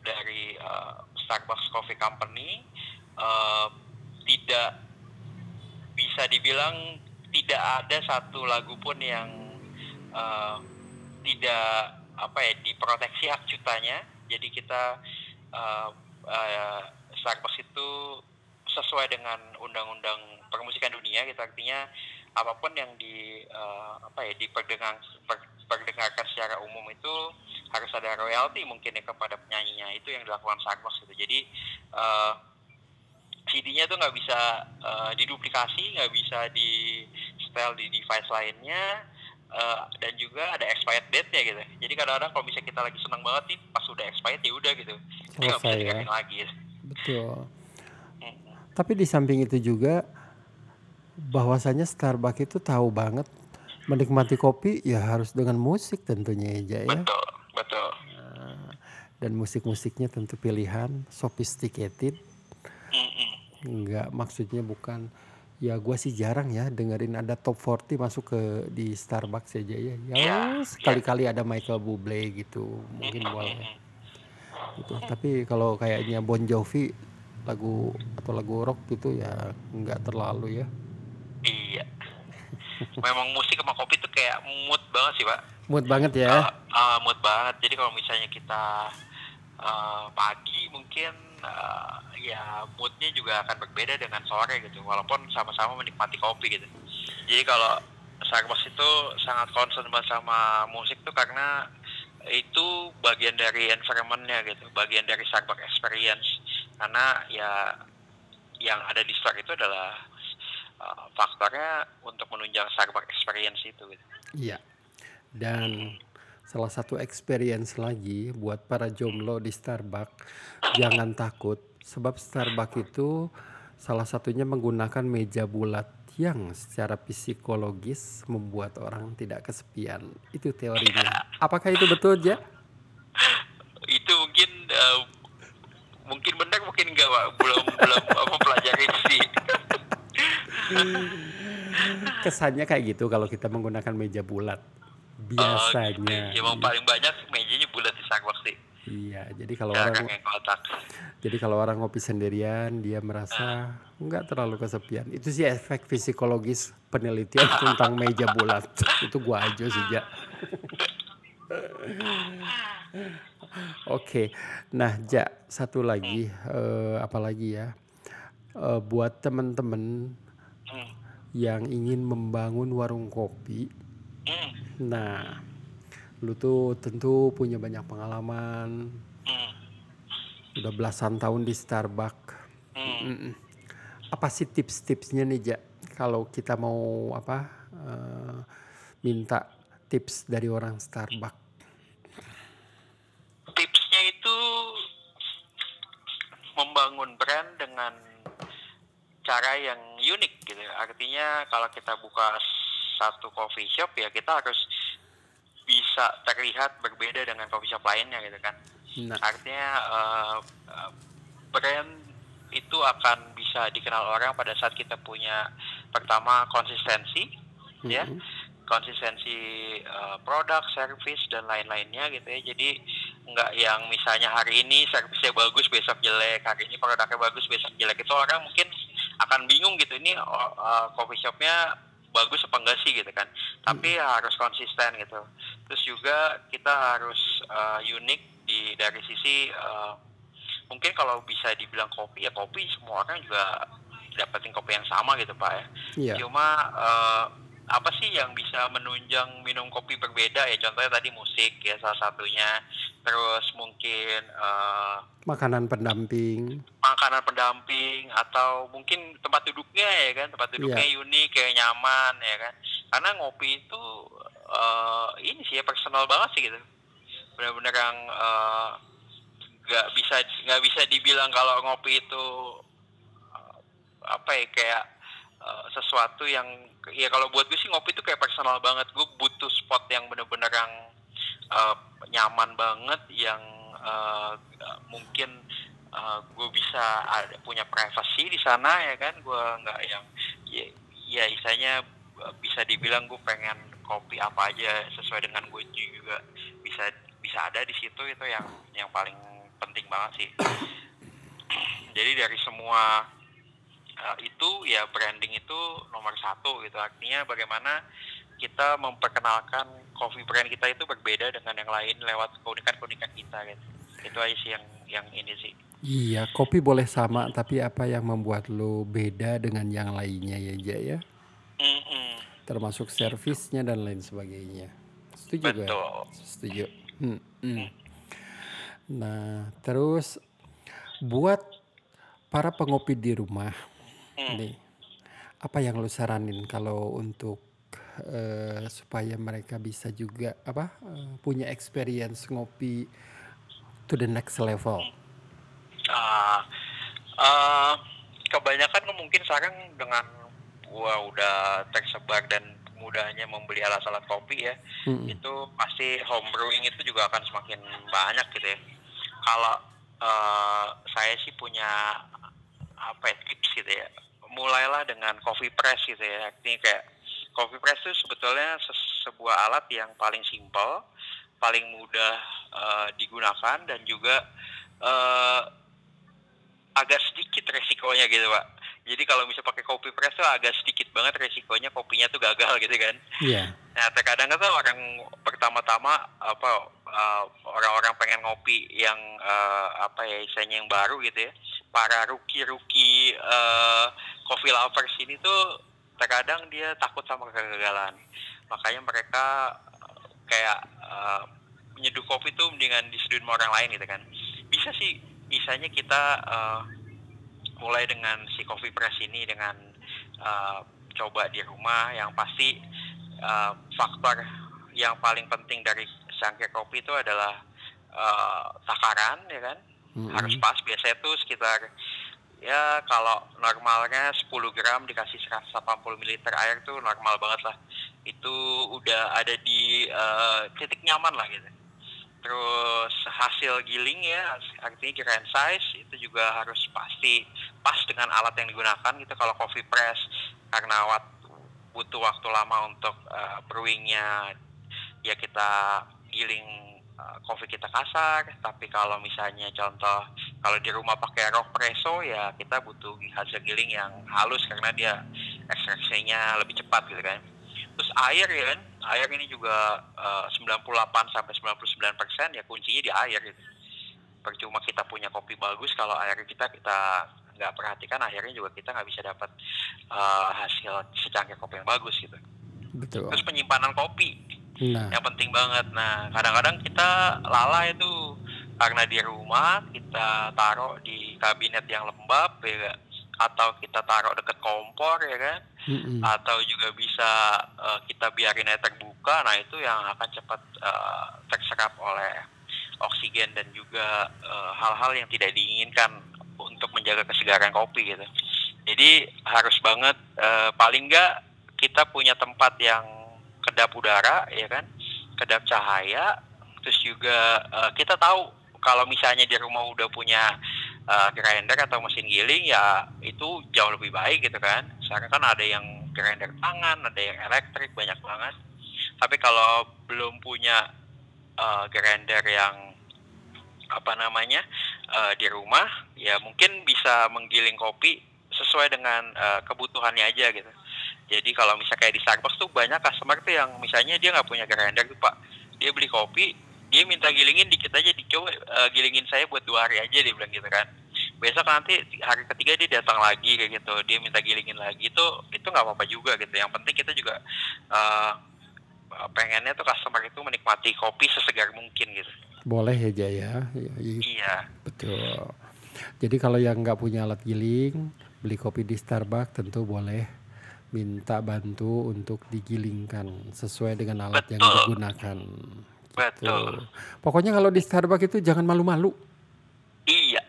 dari uh, Starbucks Coffee Company. Uh, tidak bisa dibilang tidak ada satu lagu pun yang uh, tidak apa ya diproteksi hak ciptanya. Jadi kita uh, uh, itu sesuai dengan undang-undang permusikan dunia gitu. Artinya apa pun yang di uh, apa ya diperdengar per- perdengarkan secara umum itu harus ada royalti mungkin ya kepada penyanyinya. Itu yang dilakukan Starbucks gitu. Jadi uh, CD-nya tuh nggak bisa uh, diduplikasi nggak bisa di setel di device lainnya uh, dan juga ada expired date-nya gitu jadi kadang-kadang kalau misalnya kita lagi senang banget nih pas udah expired ya udah gitu Jadi nggak bisa Selesai ya. lagi Betul. Tapi di samping itu juga bahwasanya Starbucks itu tahu banget menikmati kopi ya harus dengan musik tentunya ya, Ja, ya. betul betul Nah, Dan musik-musiknya tentu pilihan sophisticated. Enggak maksudnya bukan ya gua sih jarang ya dengerin ada top 40 masuk ke di Starbucks aja ya. Ya Iya, sekali-kali ada Michael Bublé gitu mungkin boleh. Gitu. Tapi kalau kayaknya Bon Jovi lagu atau lagu rock gitu ya nggak terlalu ya. Iya. Memang musik sama kopi tuh kayak mood banget sih, Pak. Mood banget ya. Ah, ah, mood banget. Jadi kalau misalnya kita eh, pagi mungkin eh, ya moodnya juga akan berbeda dengan sore gitu. Walaupun sama-sama menikmati kopi gitu. Jadi kalau Starbucks itu sangat concern banget sama musik tuh karena itu bagian dari environmentnya gitu, bagian dari Starbucks experience. Karena ya yang ada di store itu adalah uh, faktornya untuk menunjang Starbucks experience itu gitu. Iya. Dan salah satu experience lagi buat para jomblo di Starbucks jangan takut sebab Starbucks itu salah satunya menggunakan meja bulat yang secara psikologis membuat orang tidak kesepian. Itu teorinya. Apakah itu betul, Ja? Itu mungkin uh, mungkin benar mungkin enggak Pak. belum belum mempelajari sih. Kesannya kayak gitu kalau kita menggunakan meja bulat. Biasanya. Emang paling banyak mejanya bulat di Starbucks sih. Iya, jadi kalau Jarang orang kotak. Jadi kalau orang ngopi sendirian, dia merasa nggak terlalu kesepian. Itu sih efek psikologis penelitian tentang meja bulat. Itu gua aja sih, Ja. Oke, nah Ja, satu lagi, eh, apa lagi ya? Eh, buat teman-teman Hmm. yang ingin membangun warung kopi, Hmm. nah, lu tuh tentu punya banyak pengalaman, Hmm. udah belasan tahun di Starbucks. Hmm. Apa sih tips-tipsnya nih, Ja? Kalau kita mau apa eh, minta tips dari orang Starbucks. Tipsnya itu membangun brand dengan cara yang unik gitu. Artinya kalau kita buka satu coffee shop ya kita harus bisa terlihat berbeda dengan coffee shop lainnya gitu kan. Nah, Artinya eh, brand itu akan bisa dikenal orang pada saat kita punya pertama konsistensi ya mm-mm. konsistensi eh, produk, service dan lain-lainnya gitu ya. Jadi nggak yang misalnya hari ini servisnya bagus besok jelek, hari ini produknya bagus besok jelek itu orang mungkin akan bingung gitu ini uh, coffee shopnya bagus apa enggak sih gitu kan tapi hmm. harus konsisten gitu terus juga kita harus uh, unik di dari sisi uh, mungkin kalau bisa dibilang kopi ya kopi semua orang juga dapetin kopi yang sama gitu pak ya yeah. cuma uh, apa sih yang bisa menunjang minum kopi berbeda? Ya contohnya tadi musik ya salah satunya. Terus mungkin uh, makanan pendamping. makanan pendamping atau mungkin tempat duduknya ya kan? Tempat duduknya yeah. unik kayak nyaman ya kan? Karena ngopi itu uh, ini sih ya personal banget sih gitu. Benar-benar yang nggak uh, bisa nggak bisa dibilang kalau ngopi itu uh, apa ya kayak uh, sesuatu yang ya kalau buat gue sih ngopi itu kayak personal banget. Gue butuh spot yang bener-bener yang uh, nyaman banget yang uh, mungkin uh, gue bisa ada punya privasi di sana ya kan? Gue nggak yang ya, ya isanya bisa dibilang gue pengen kopi apa aja sesuai dengan gue juga bisa bisa ada di situ. Itu yang yang paling penting banget sih. Jadi dari semua uh, itu ya branding itu nomor satu gitu artinya bagaimana kita memperkenalkan coffee brand kita itu berbeda dengan yang lain lewat keunikan-keunikan kita gitu itu aja sih yang yang ini sih iya kopi boleh sama tapi apa yang membuat lo beda dengan yang lainnya ya Jaya ya mm -mm. termasuk servisnya dan lain sebagainya setuju Betul. Gak? setuju hmm, hmm. nah terus buat para pengopi di rumah Hmm. Nih, apa yang lu saranin kalau untuk uh, supaya mereka bisa juga apa uh, punya experience ngopi to the next level? Uh, uh, kebanyakan mungkin sekarang dengan gua udah tersebar dan mudahnya membeli alat-alat kopi ya, hmm. itu pasti home brewing itu juga akan semakin banyak gitu ya. Kalau uh, saya sih punya apa ya, tips gitu ya mulailah dengan coffee press gitu ya. Ini kayak coffee press itu sebetulnya se sebuah alat yang paling simpel, paling mudah uh, digunakan dan juga uh, agak sedikit resikonya gitu pak. Jadi kalau bisa pakai kopi press tuh agak sedikit banget resikonya kopinya tuh gagal gitu kan. Iya. Yeah. Nah terkadang kan orang pertama-tama apa uh, orang-orang pengen ngopi yang uh, apa ya istilahnya yang baru gitu ya. Para rookie-rookie uh, coffee lovers ini tuh terkadang dia takut sama kegagalan. Makanya mereka eh, kayak uh, menyeduh kopi tuh mendingan diseduhin sama orang lain gitu kan. Bisa sih misalnya kita uh, mulai dengan si coffee press ini dengan uh, coba di rumah. Yang pasti uh, faktor yang paling penting dari sangkir kopi itu adalah uh, takaran ya kan mm-hmm. harus pas. Biasanya tuh sekitar ya kalau normalnya 10 gram dikasih 180 ml air tuh normal banget lah. Itu udah ada di uh, titik nyaman lah gitu. Terus hasil giling ya artinya grand size itu juga harus pasti pas dengan alat yang digunakan gitu. Kalau coffee press karena waktu, butuh waktu lama untuk uh, brewingnya ya kita giling kopi eh, kita kasar tapi kalau misalnya contoh kalau di rumah pakai rock presso ya kita butuh hasil giling yang halus karena dia ekstraksinya lebih cepat gitu kan. Terus air ya kan air ini juga uh, 98 sampai 99 persen ya kuncinya di air gitu. Percuma kita punya kopi bagus kalau air kita kita nggak perhatikan akhirnya juga kita nggak bisa dapat uh, hasil secangkir kopi yang bagus gitu. Betul. terus penyimpanan kopi Nah. Yang penting banget. Nah, kadang-kadang kita lalai itu karena di rumah kita taruh di kabinet yang lembab ya atau kita taruh deket kompor ya kan mm-hmm. atau juga bisa uh, kita biarin air terbuka nah itu yang akan cepat uh, terserap oleh oksigen dan juga uh, hal-hal yang tidak diinginkan untuk menjaga kesegaran kopi gitu jadi harus banget uh, paling enggak kita punya tempat yang kedap udara ya kan? Kedap cahaya. Terus juga uh, kita tahu kalau misalnya di rumah udah punya uh, grinder atau mesin giling ya itu jauh lebih baik gitu kan. Sekarang kan ada yang grinder tangan ada yang elektrik banyak banget. Tapi kalau belum punya uh, grinder yang apa namanya uh, di rumah ya mungkin bisa menggiling kopi sesuai dengan uh, kebutuhannya aja gitu. Jadi kalau misalnya kayak di Starbucks tuh banyak customer tuh yang misalnya dia nggak punya grinder tuh pak, dia beli kopi, dia minta gilingin dikit aja dicoba uh, gilingin saya buat dua hari aja dia bilang gitu kan. Besok nanti hari ketiga dia datang lagi kayak gitu, dia minta gilingin lagi itu itu nggak apa-apa juga gitu. Yang penting kita juga uh, pengennya tuh customer itu menikmati kopi sesegar mungkin gitu. Boleh ya Jaya. Ya, iya. Betul. Jadi kalau yang nggak punya alat giling, beli kopi di Starbucks tentu boleh minta bantu untuk digilingkan sesuai dengan alat Betul. yang digunakan. Betul. Gitu. Pokoknya kalau di Starbucks itu jangan malu-malu. Iya.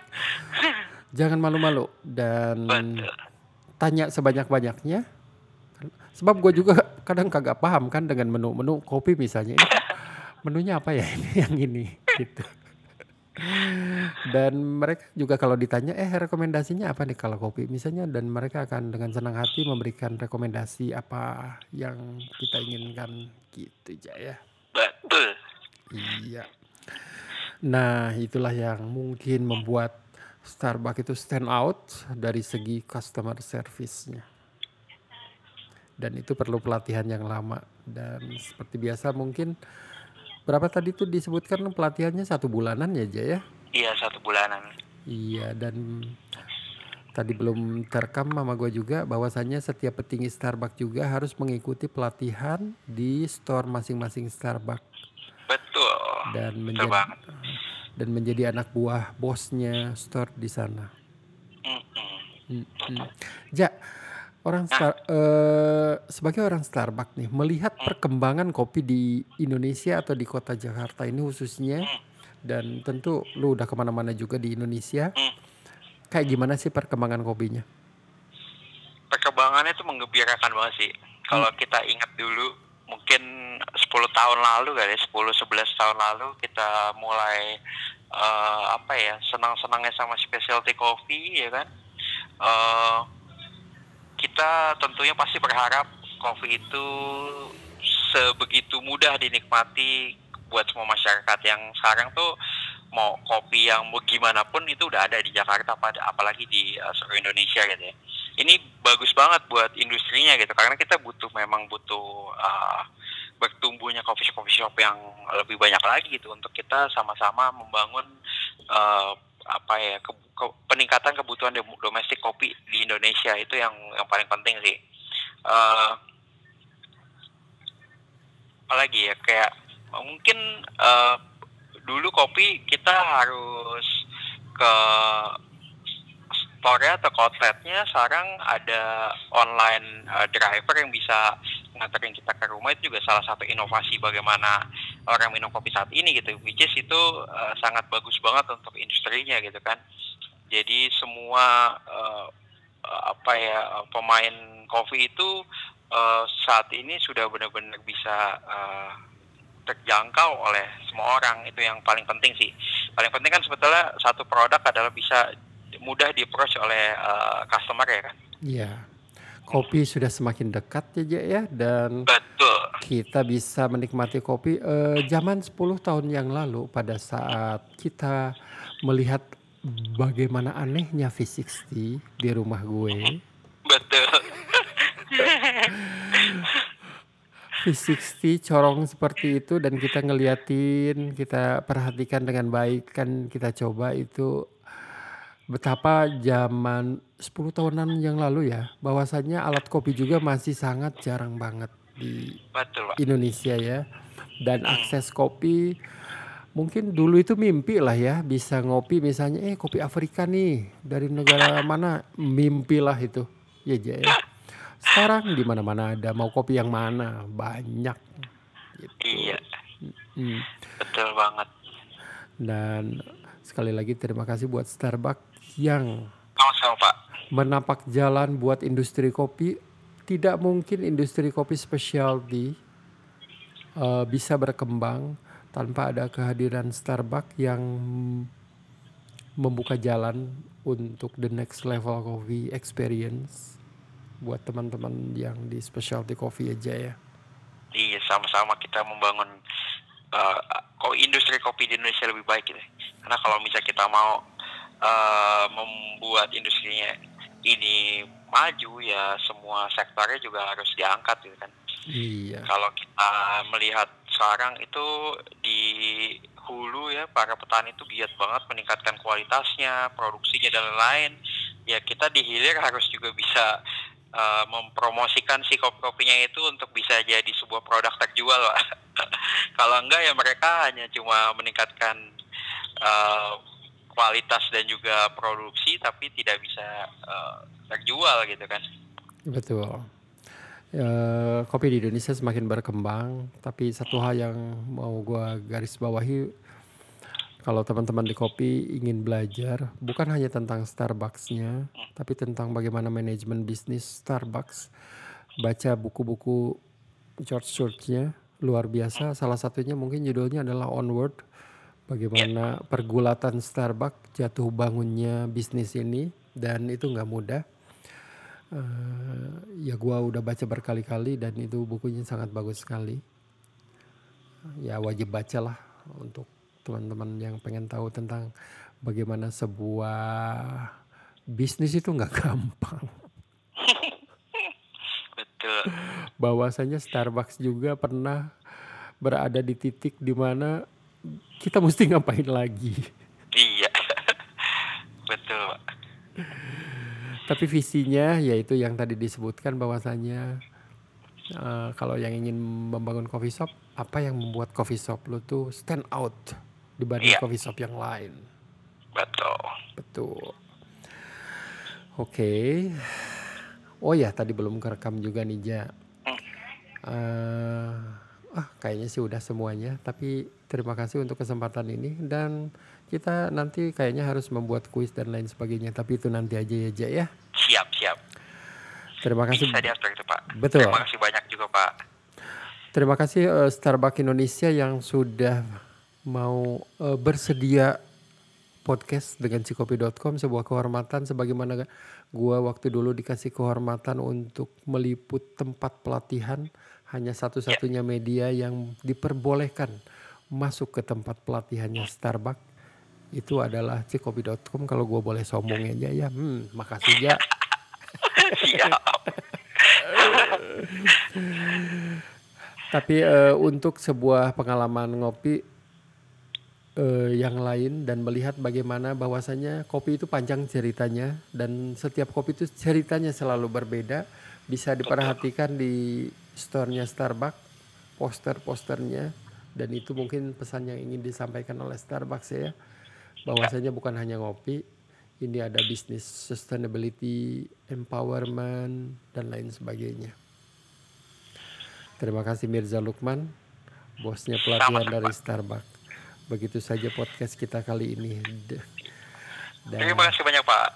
jangan malu-malu dan Betul. tanya sebanyak-banyaknya. Sebab gue juga kadang kagak paham kan dengan menu-menu kopi misalnya. Ini menunya apa ya ini yang ini gitu. Dan mereka juga kalau ditanya, "Eh, rekomendasinya apa nih kalau kopi?" Misalnya dan mereka akan dengan senang hati memberikan rekomendasi apa yang kita inginkan gitu ya. Betul. Iya. Nah, itulah yang mungkin membuat Starbucks itu stand out dari segi customer service-nya. Dan itu perlu pelatihan yang lama dan seperti biasa mungkin Berapa tadi tuh disebutkan pelatihannya satu bulanan ya Jaya? Iya satu bulanan. Iya dan tadi belum terekam sama gue juga bahwasannya setiap petinggi Starbucks juga harus mengikuti pelatihan di store masing-masing Starbucks. Betul. Dan menjadi dan menjadi anak buah bosnya store di sana. Mm -mm. Mm -mm. Ja, Orang Star, uh, sebagai orang Starbucks nih, melihat perkembangan kopi di Indonesia atau di kota Jakarta ini khususnya, dan tentu lu udah ke mana-mana juga di Indonesia, kayak gimana sih perkembangan kopinya? Perkembangannya itu menggembirakan banget sih. Kalau hmm. kita ingat dulu, mungkin 10 tahun lalu kali, 10-11 tahun lalu kita mulai uh, apa ya senang-senangnya sama specialty coffee ya kan. Uh, kita tentunya pasti berharap kopi itu sebegitu mudah dinikmati buat semua masyarakat yang sekarang tuh mau kopi yang bagaimanapun itu udah ada di Jakarta pada apalagi di uh, seluruh Indonesia gitu ya. Ini bagus banget buat industrinya gitu karena kita butuh memang butuh uh, bertumbuhnya coffee shop coffee shop yang lebih banyak lagi gitu untuk kita sama-sama membangun uh, apa ya ke, ke, peningkatan kebutuhan domestik kopi di Indonesia itu yang yang paling penting sih. Uh, apalagi ya kayak mungkin uh, dulu kopi kita harus ke store atau outletnya sekarang ada online uh, driver yang bisa nganterin kita ke rumah itu juga salah satu inovasi bagaimana orang minum kopi saat ini gitu which is itu uh, sangat bagus banget untuk industrinya gitu kan. Jadi semua uh, apa ya pemain kopi itu uh, saat ini sudah benar-benar bisa uh, terjangkau oleh semua orang. Itu yang paling penting sih. Paling penting kan sebetulnya satu produk adalah bisa mudah di oleh uh, customer ya kan. Iya kopi sudah semakin dekat ya ya dan Betul. kita bisa menikmati kopi eh, zaman 10 tahun yang lalu pada saat kita melihat bagaimana anehnya V60 di rumah gue. Betul. V60 corong seperti itu dan kita ngeliatin, kita perhatikan dengan baik kan kita coba itu betapa zaman 10 tahunan yang lalu ya, bahwasannya alat kopi juga masih sangat jarang banget di Betul, Indonesia ya. Dan hmm. akses kopi mungkin dulu itu mimpi lah ya bisa ngopi misalnya eh kopi Afrika nih dari negara mana mimpi lah itu ya ya sekarang di mana mana ada mau kopi yang mana banyak gitu. iya hmm. betul banget dan sekali lagi terima kasih buat Starbucks yang Pak. menapak jalan buat industri kopi. Tidak mungkin industri kopi specialty uh, bisa berkembang tanpa ada kehadiran Starbucks yang membuka jalan untuk the next level coffee experience buat teman-teman yang di specialty coffee aja ya. Iya, sama-sama kita membangun uh, industri kopi di Indonesia lebih baik gitu. Karena kalau misalnya kita mau uh, membuat industrinya ini maju ya semua sektornya juga harus diangkat gitu kan. Iya. Kalau kita melihat sekarang itu di hulu ya para petani itu giat banget meningkatkan kualitasnya, produksinya dan lain-lain. Ya kita di hilir harus juga bisa uh, mempromosikan si kopi-kopinya itu untuk bisa jadi sebuah produk terjual. Kalau enggak ya mereka hanya cuma meningkatkan uh, kualitas dan juga produksi tapi tidak bisa uh, terjual gitu kan. Betul. Ya, kopi di Indonesia semakin berkembang, tapi satu hal yang mau gue garis bawahi, kalau teman-teman di kopi ingin belajar, bukan hanya tentang Starbucksnya, tapi tentang bagaimana manajemen bisnis Starbucks. Baca buku-buku George Church-nya, luar biasa. Salah satunya mungkin judulnya adalah Onward, bagaimana pergulatan Starbucks jatuh bangunnya bisnis ini, dan itu nggak mudah. Uh, ya gua udah baca berkali-kali dan itu bukunya sangat bagus sekali. Ya wajib baca lah untuk teman-teman yang pengen tahu tentang bagaimana sebuah bisnis itu nggak gampang. Betul. Bahwasanya Starbucks juga pernah berada di titik di mana kita mesti ngapain lagi iya betul tapi visinya yaitu yang tadi disebutkan bahwasanya uh, kalau yang ingin membangun coffee shop, apa yang membuat coffee shop lu tuh stand out dibanding yeah. coffee shop yang lain? Betul. Betul. Oke. Okay. Oh ya, tadi belum kerekam juga nih, Ja. Uh, ah, kayaknya sih udah semuanya. Tapi terima kasih untuk kesempatan ini dan kita nanti kayaknya harus membuat kuis dan lain sebagainya. Tapi itu nanti aja ya, Ja ya. Siap, siap. Terima kasih. Bisa diatur itu, Pak. Betul. Terima kasih banyak juga, Pak. Terima kasih uh, Starbucks Indonesia yang sudah mau uh, bersedia podcast dengan cikopi.com sebuah kehormatan sebagaimana gua waktu dulu dikasih kehormatan untuk meliput tempat pelatihan hanya satu-satunya media yang diperbolehkan masuk ke tempat pelatihannya Starbucks. Itu adalah cikopi.com kalau gue boleh sombong aja ya hmm makasih ya tapi uh, untuk sebuah pengalaman ngopi uh, yang lain dan melihat bagaimana bahwasanya kopi itu panjang ceritanya dan setiap kopi itu ceritanya selalu berbeda bisa diperhatikan di store-nya Starbucks poster-posternya dan itu mungkin pesan yang ingin disampaikan oleh Starbucks ya bahwasanya bukan hanya ngopi, ini ada bisnis sustainability, empowerment dan lain sebagainya. Terima kasih Mirza Lukman, bosnya pelatihan dari Starbucks. Begitu saja podcast kita kali ini. Dan, Terima kasih banyak Pak.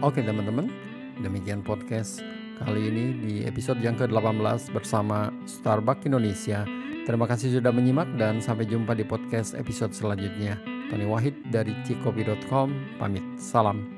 Oke teman-teman, demikian podcast kali ini di episode yang ke-18 bersama Starbucks Indonesia. Terima kasih sudah menyimak dan sampai jumpa di podcast episode selanjutnya. Tony Wahid dari cikopi.com pamit. Salam.